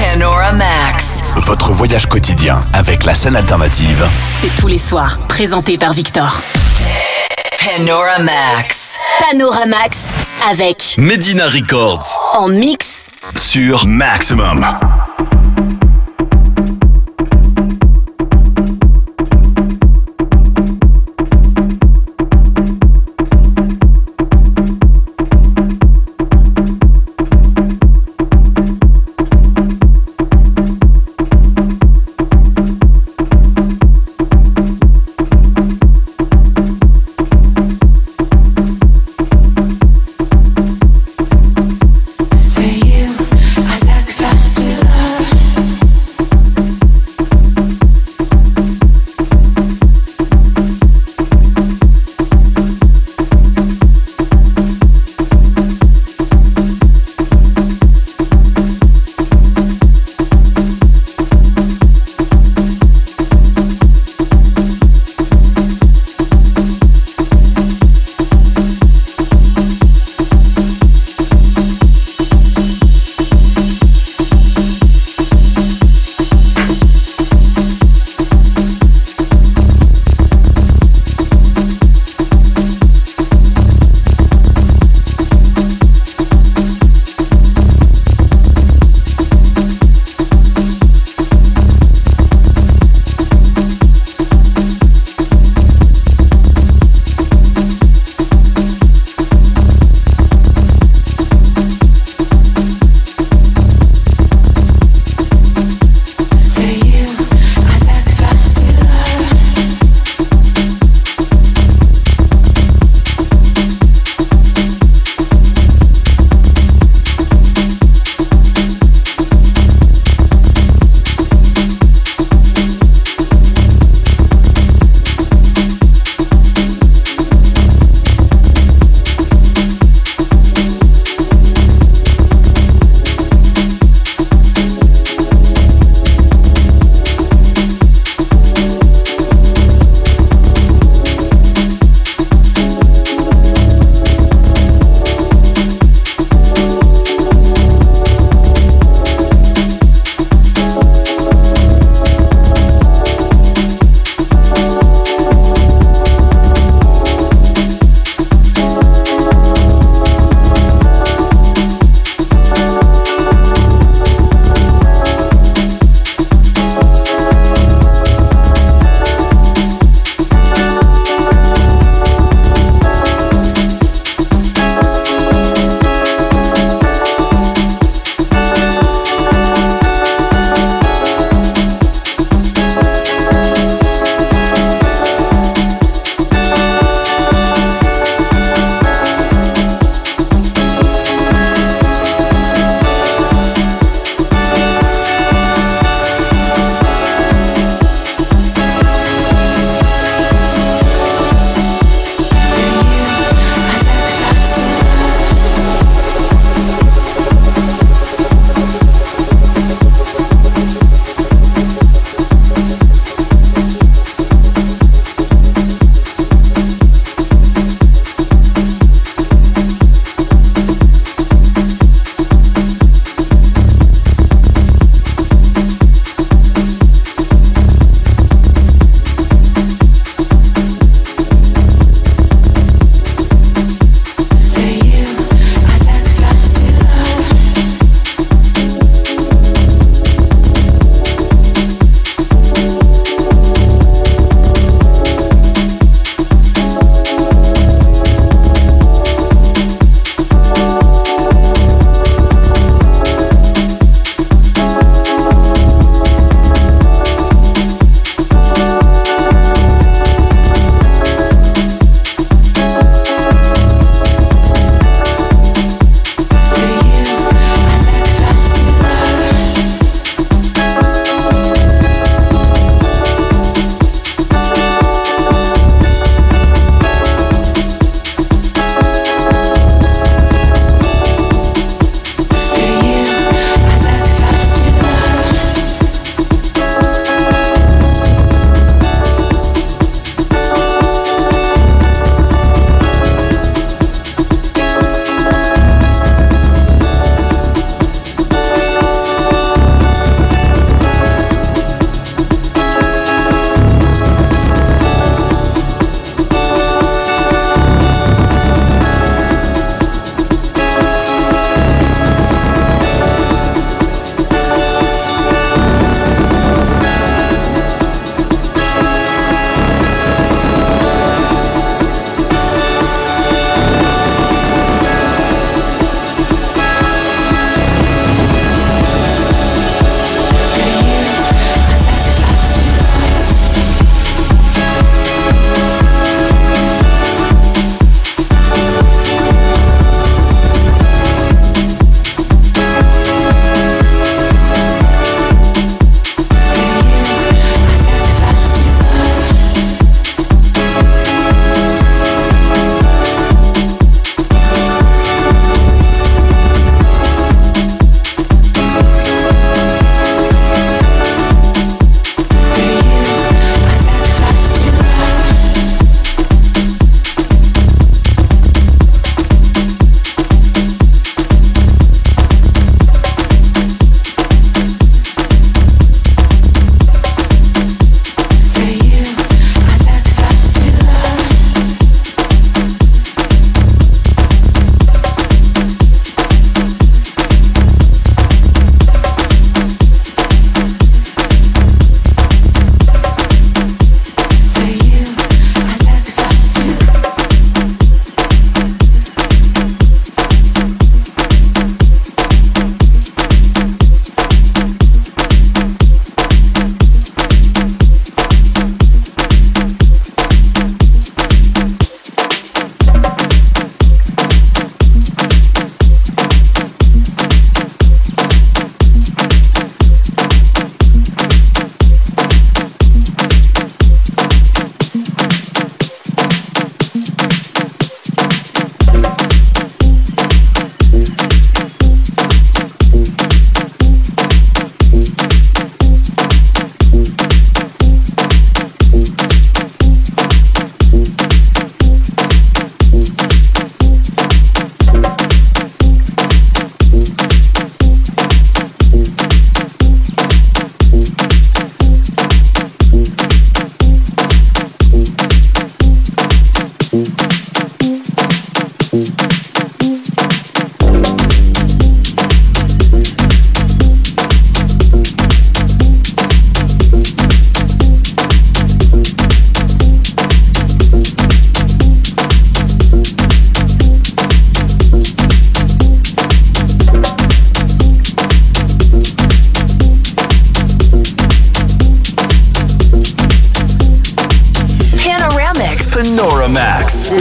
Panoramax. Votre voyage quotidien avec la scène alternative. C'est tous les soirs, présenté par Victor. Panoramax. Panoramax avec Medina Records en mix Sur Maximum.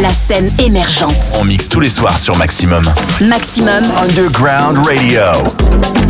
La scène émergente. On mixe tous les soirs sur Maximum. Maximum. Underground Radio.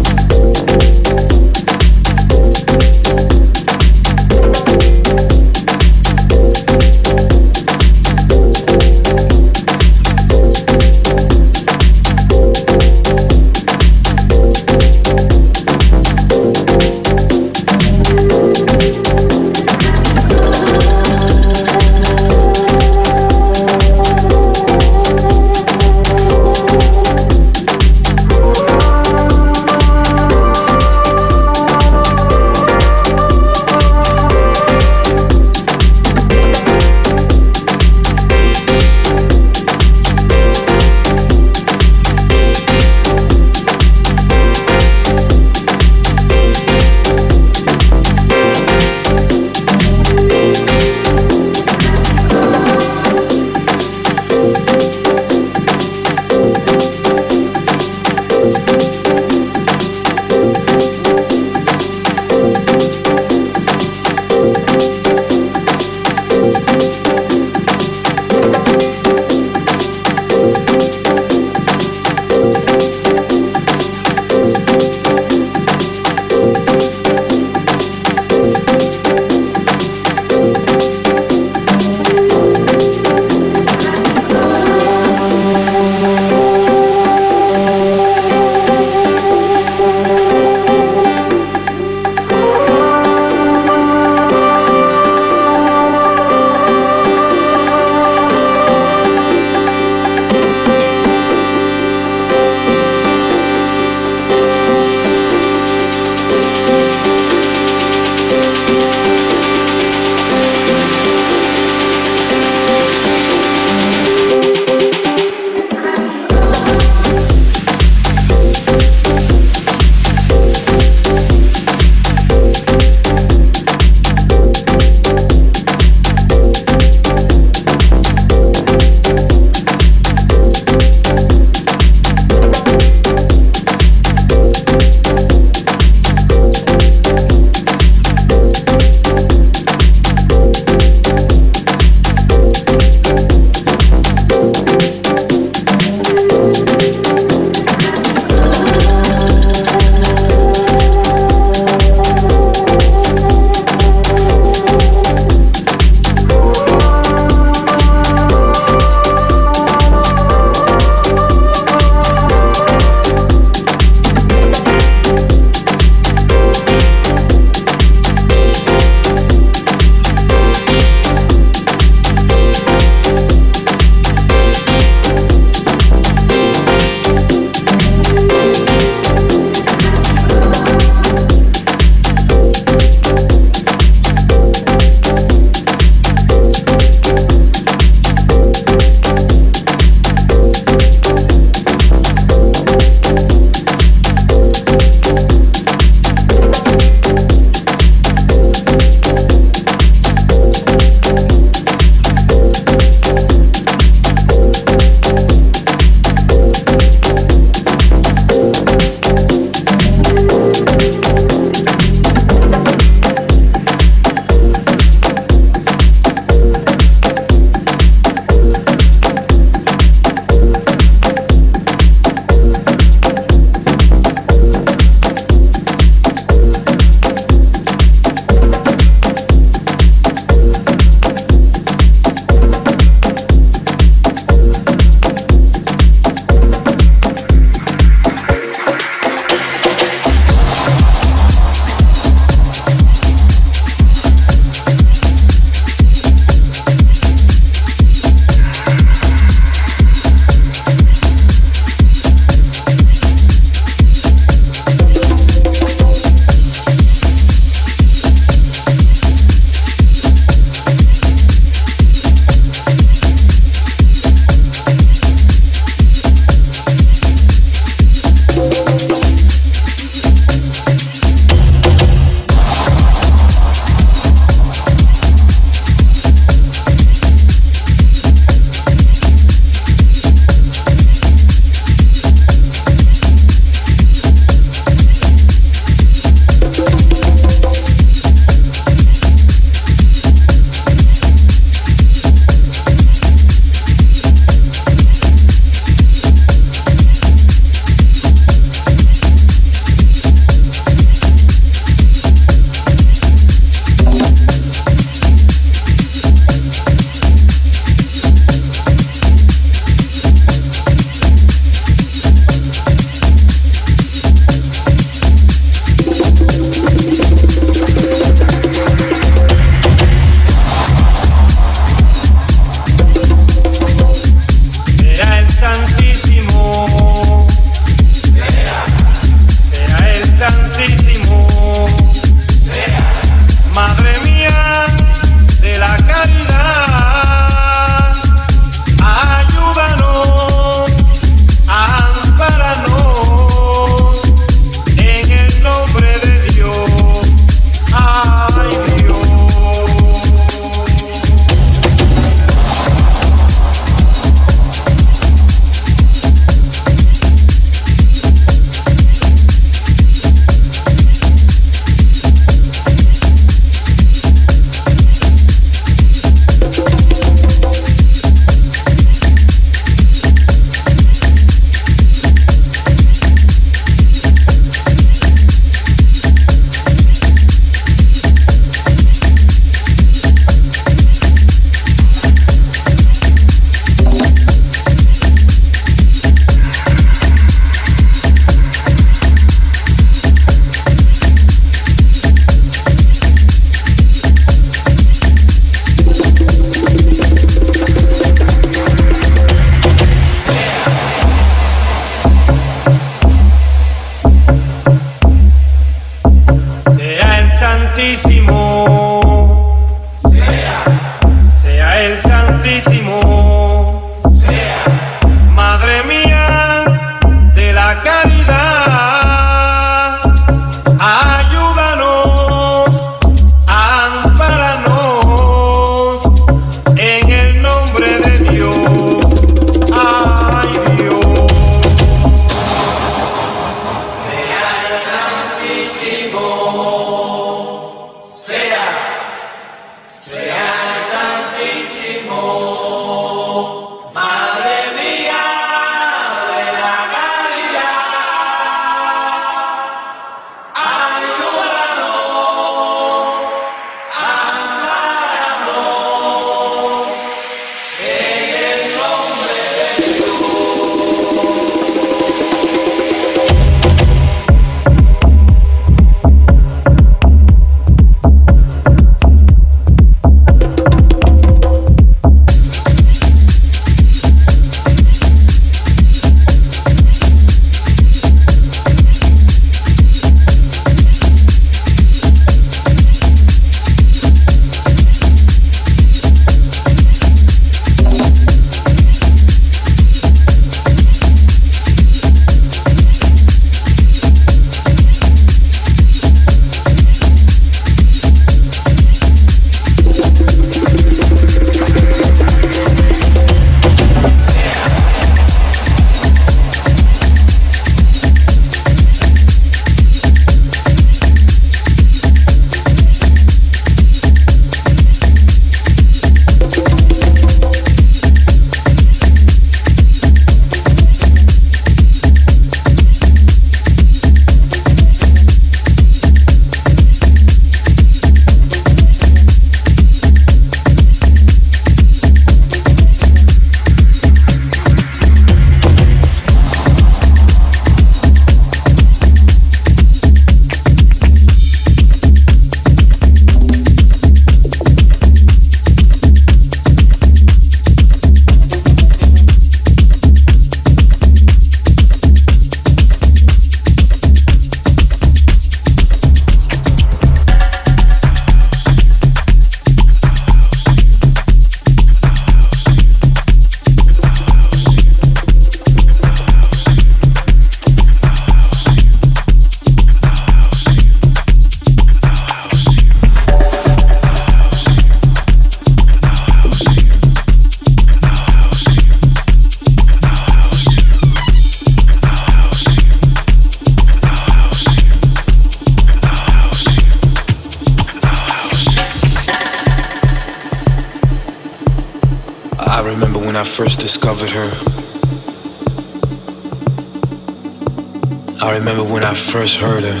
First heard her.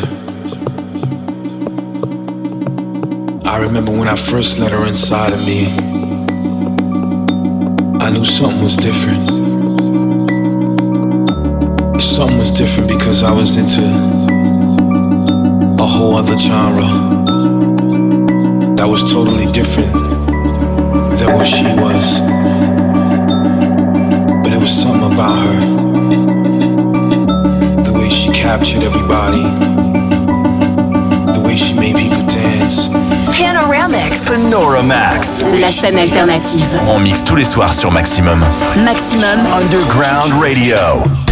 I remember when I first let her inside of me. I knew something was different. Something was different because I was into a whole other genre that was totally different than what she was. Was something about her captured everybody. The way she made people dance. Panoramics. Sonora Max. La scène alternative. On mixe tous les soirs sur Maximum. Maximum. Underground Radio.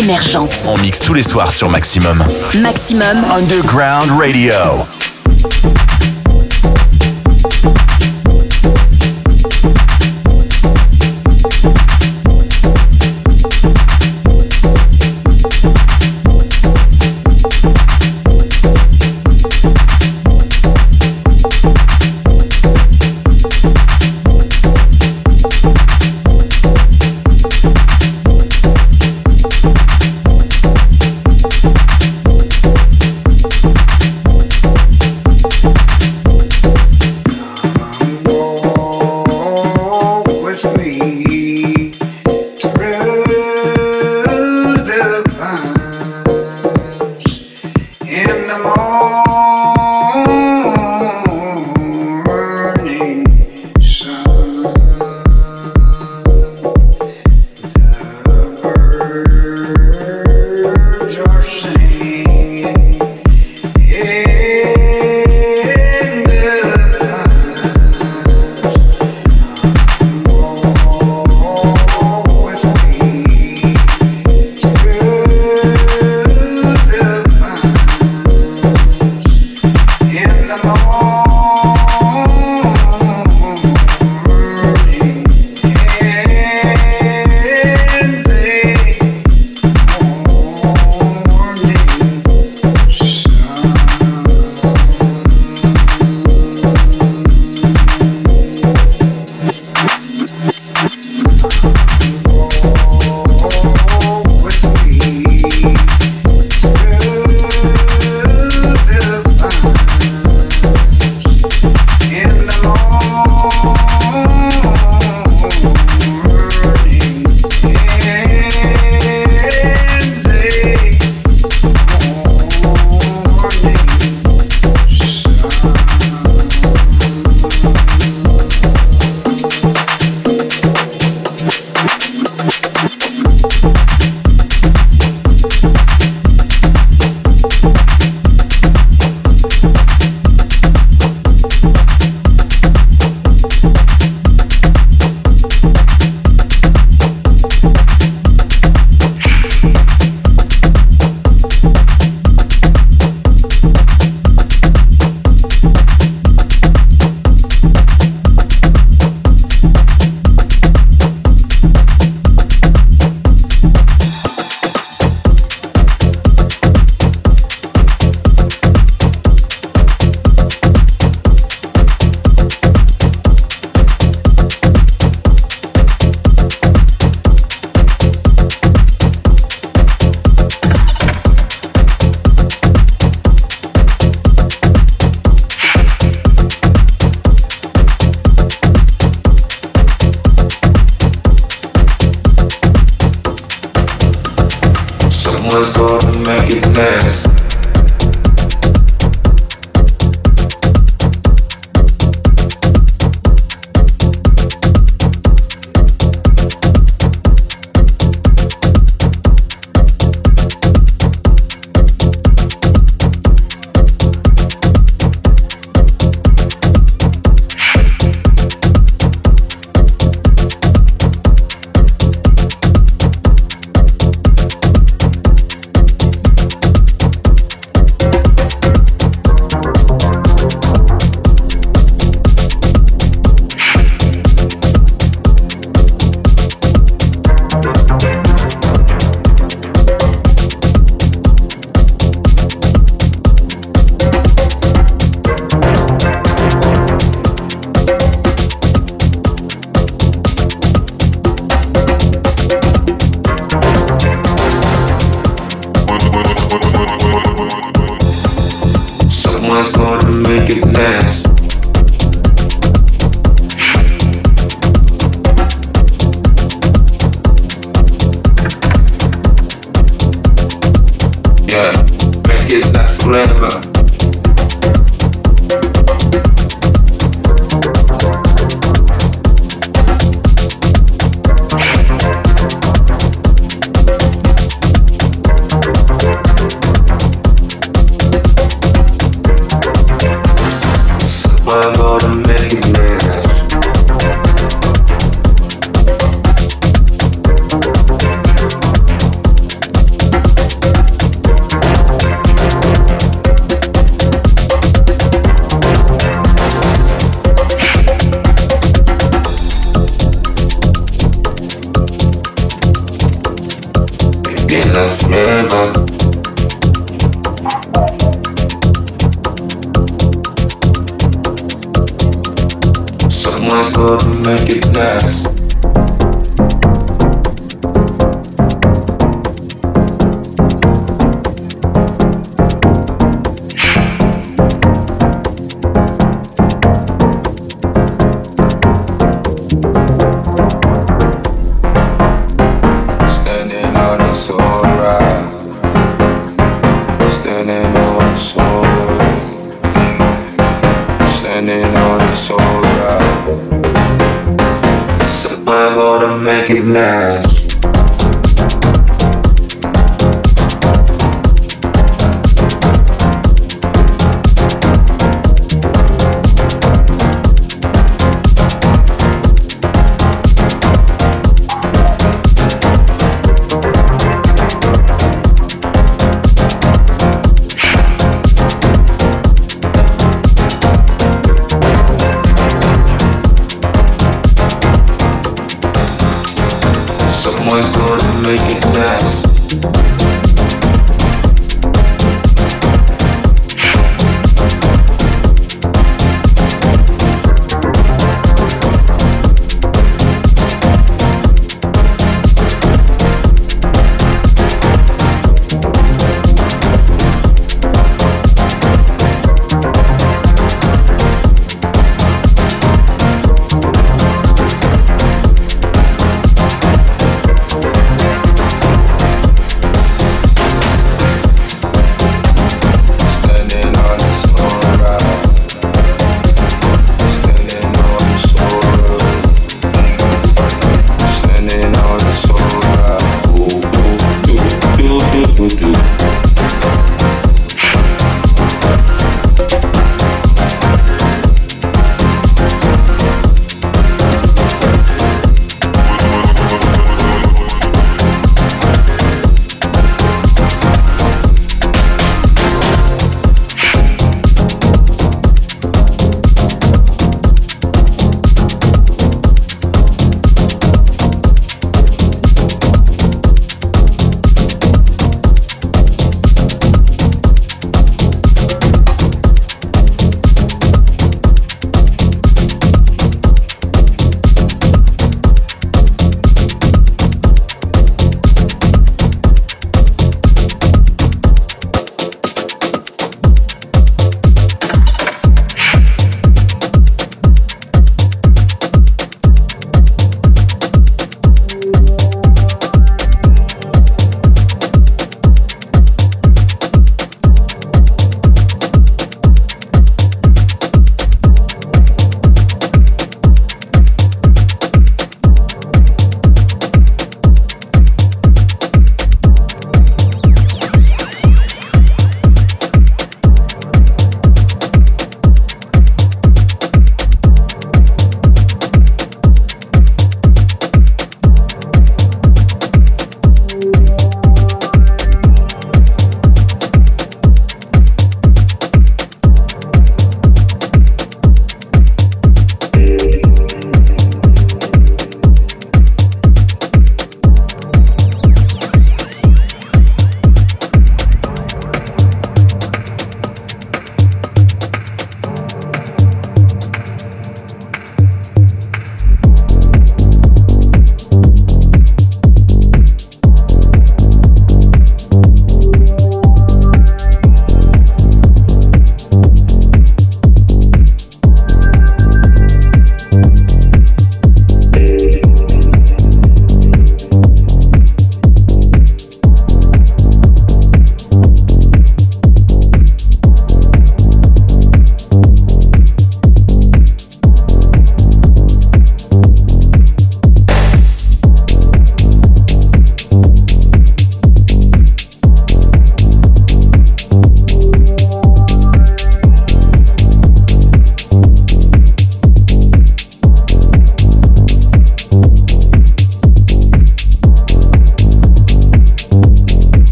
Émergente. On mixe tous les soirs sur Maximum. Maximum Underground Radio.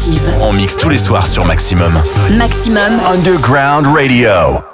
Alternative. On mixe tous les soirs sur Maximum. Maximum Underground Radio.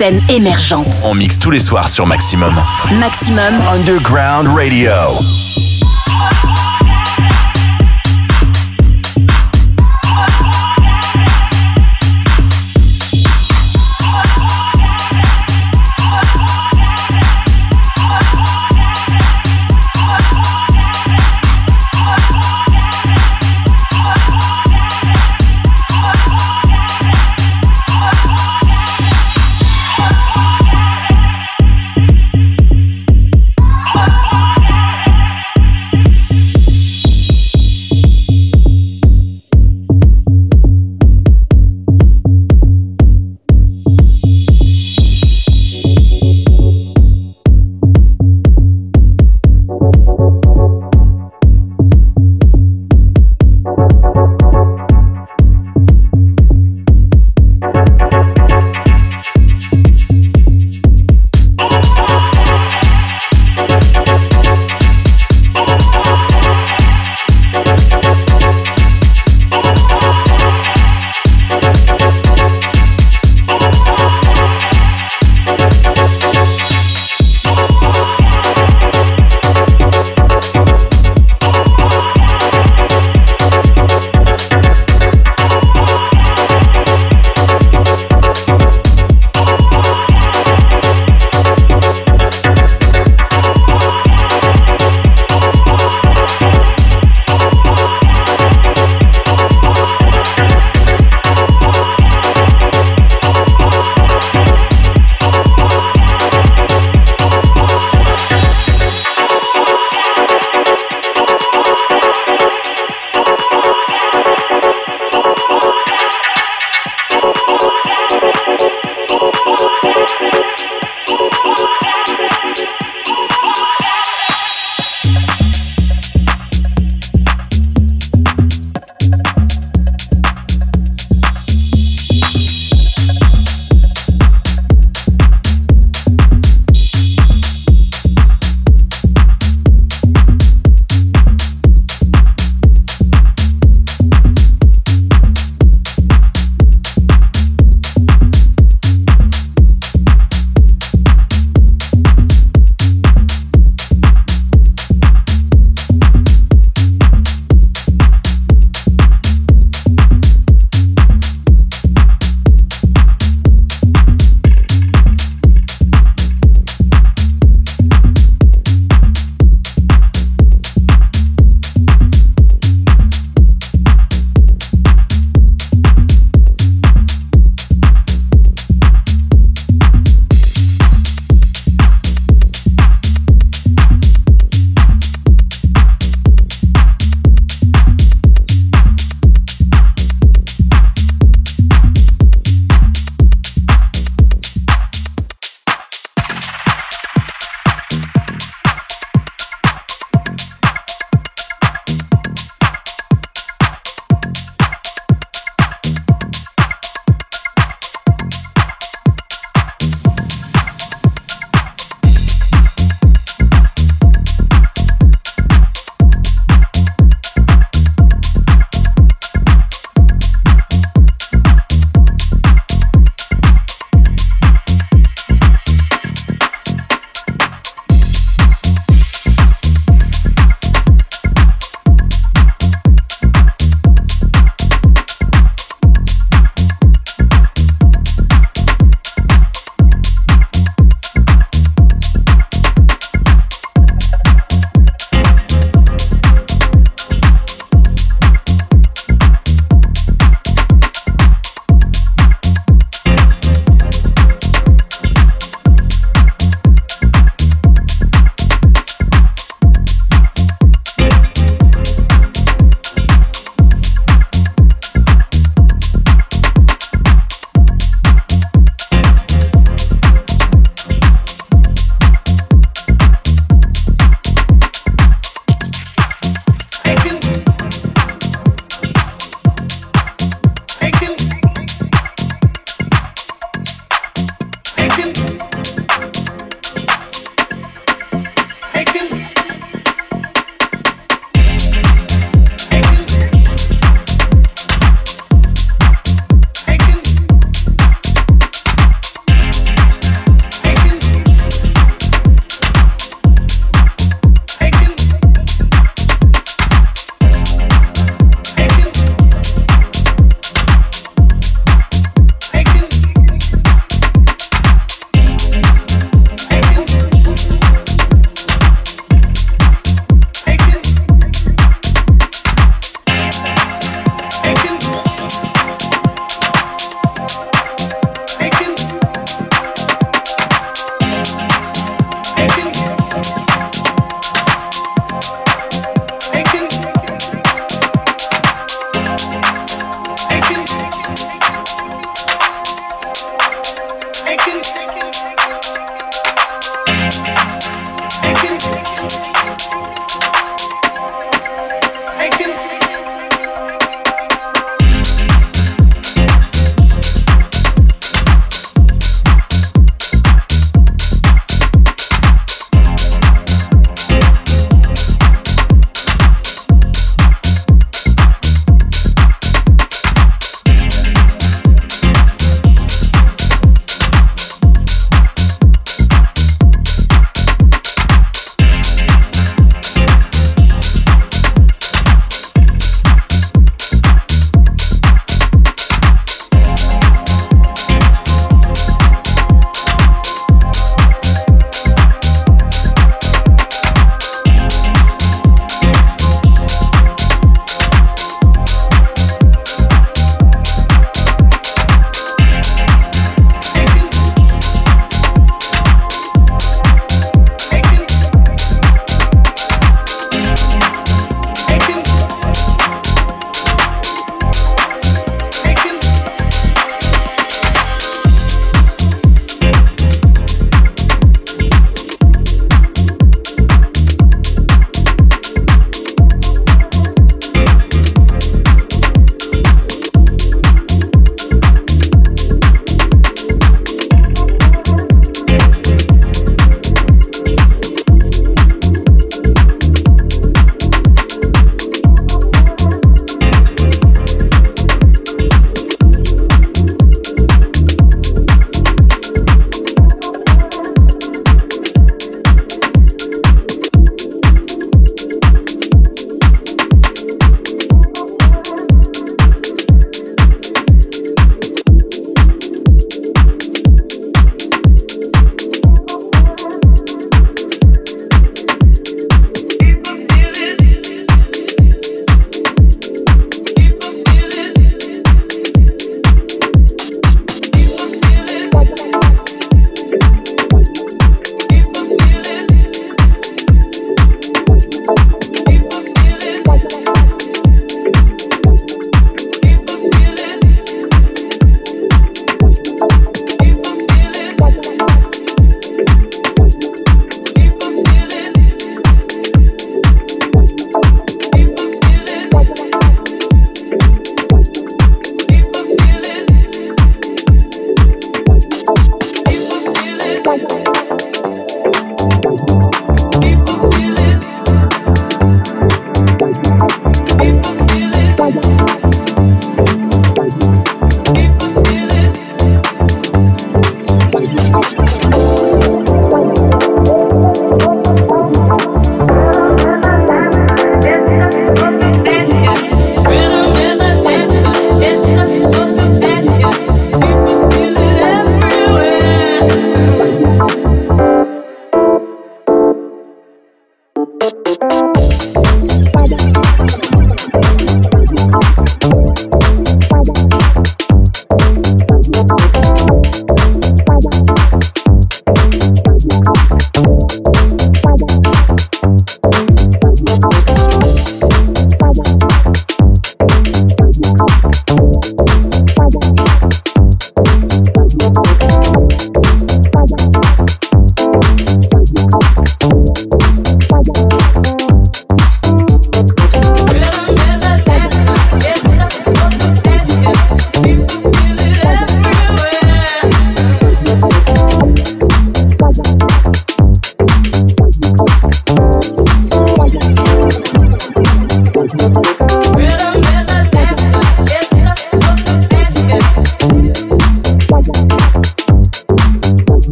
Scène émergente. On mixe tous les soirs sur Maximum. Maximum Underground Radio.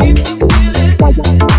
Keep deep, feeling.